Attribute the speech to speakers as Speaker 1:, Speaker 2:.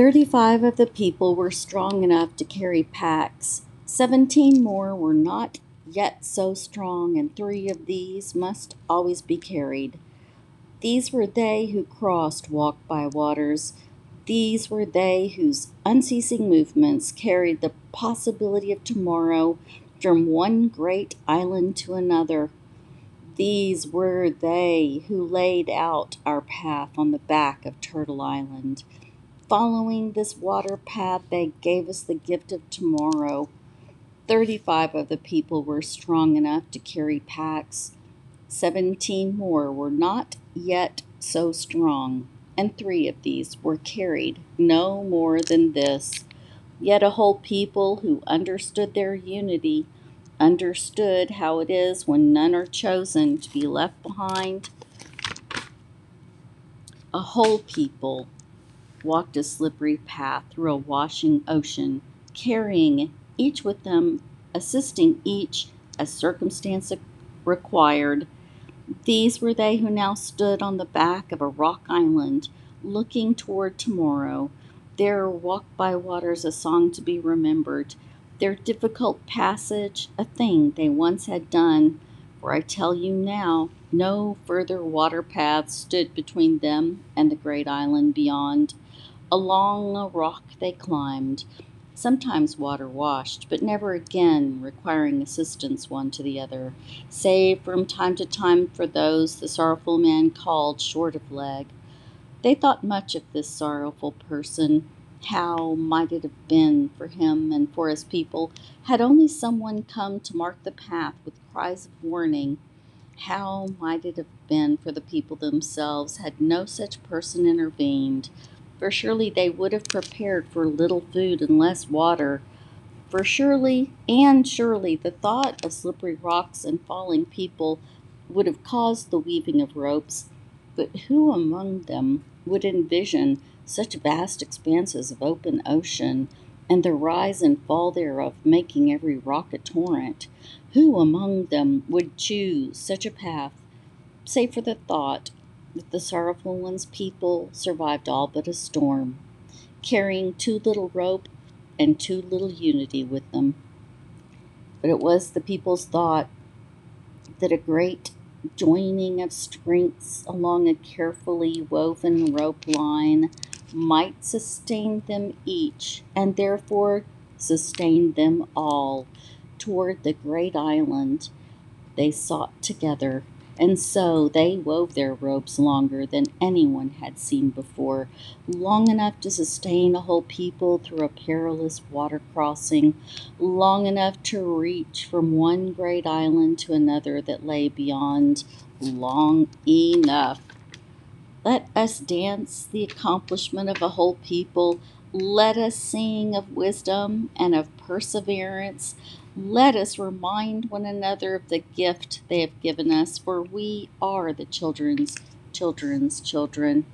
Speaker 1: Thirty-five of the people were strong enough to carry packs. Seventeen more were not yet so strong, and three of these must always be carried. These were they who crossed Walk by Waters. These were they whose unceasing movements carried the possibility of tomorrow from one great island to another. These were they who laid out our path on the back of Turtle Island. Following this water path, they gave us the gift of tomorrow. Thirty-five of the people were strong enough to carry packs. Seventeen more were not yet so strong, and three of these were carried no more than this. Yet a whole people who understood their unity, understood how it is when none are chosen to be left behind. A whole people walked a slippery path through a washing ocean, carrying each with them, assisting each as circumstance required. These were they who now stood on the back of a rock island, looking toward tomorrow. Their walk by waters a song to be remembered, their difficult passage a thing they once had done. For I tell you now, no further water path stood between them and the great island beyond. Along a rock they climbed, sometimes water washed, but never again requiring assistance one to the other, save from time to time for those the sorrowful man called short of leg. They thought much of this sorrowful person. How might it have been for him and for his people had only someone come to mark the path with cries of warning? How might it have been for the people themselves had no such person intervened? for surely they would have prepared for little food and less water. For surely and surely the thought of slippery rocks and falling people would have caused the weaving of ropes, but who among them would envision such vast expanses of open ocean and the rise and fall thereof making every rock a torrent? Who among them would choose such a path, save for the thought that the sorrowful one's people survived all but a storm, carrying too little rope and too little unity with them. But it was the people's thought that a great joining of strengths along a carefully woven rope line might sustain them each, and therefore sustain them all toward the great island they sought together and so they wove their ropes longer than anyone had seen before, long enough to sustain a whole people through a perilous water crossing, long enough to reach from one great island to another that lay beyond, long enough. Let us dance the accomplishment of a whole people. Let us sing of wisdom and of perseverance. Let us remind one another of the gift they have given us, for we are the children's children's children.